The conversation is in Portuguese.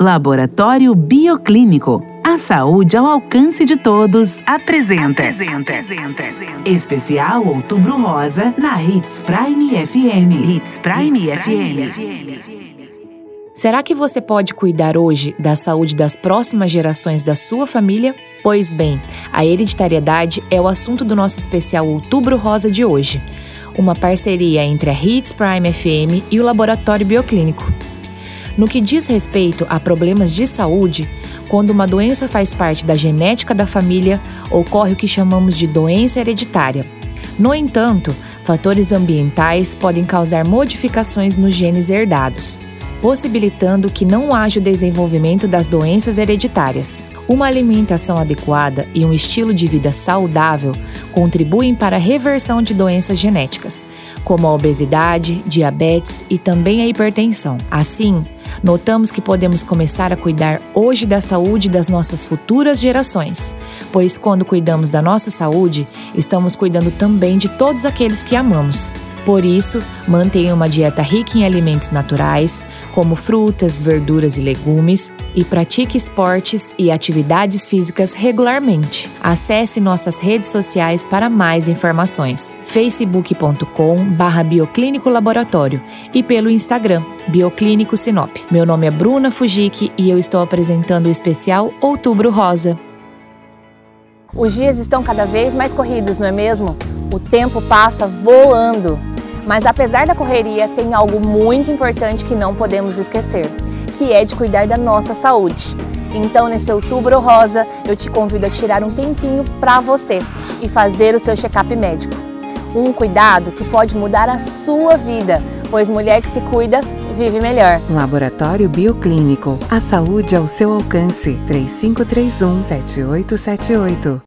Laboratório Bioclínico. A saúde ao alcance de todos apresenta. Especial Outubro Rosa na Hits Prime FM. Hits Prime, FM. Será que você pode cuidar hoje da saúde das próximas gerações da sua família? Pois bem, a hereditariedade é o assunto do nosso especial Outubro Rosa de hoje. Uma parceria entre a Hits Prime FM e o Laboratório Bioclínico. No que diz respeito a problemas de saúde, quando uma doença faz parte da genética da família, ocorre o que chamamos de doença hereditária. No entanto, fatores ambientais podem causar modificações nos genes herdados, possibilitando que não haja o desenvolvimento das doenças hereditárias. Uma alimentação adequada e um estilo de vida saudável contribuem para a reversão de doenças genéticas, como a obesidade, diabetes e também a hipertensão. Assim, notamos que podemos começar a cuidar hoje da saúde das nossas futuras gerações, pois quando cuidamos da nossa saúde, estamos cuidando também de todos aqueles que amamos. Por isso, mantenha uma dieta rica em alimentos naturais, como frutas, verduras e legumes, e pratique esportes e atividades físicas regularmente. Acesse nossas redes sociais para mais informações: facebook.com/bioclínico laboratório e pelo Instagram Bioclínico Sinop. Meu nome é Bruna Fujiki e eu estou apresentando o especial Outubro Rosa. Os dias estão cada vez mais corridos, não é mesmo? O tempo passa voando. Mas apesar da correria, tem algo muito importante que não podemos esquecer, que é de cuidar da nossa saúde. Então, nesse outubro rosa, eu te convido a tirar um tempinho para você e fazer o seu check-up médico. Um cuidado que pode mudar a sua vida, pois mulher que se cuida vive melhor. Laboratório Bioclínico. A saúde ao seu alcance. 3531 7878.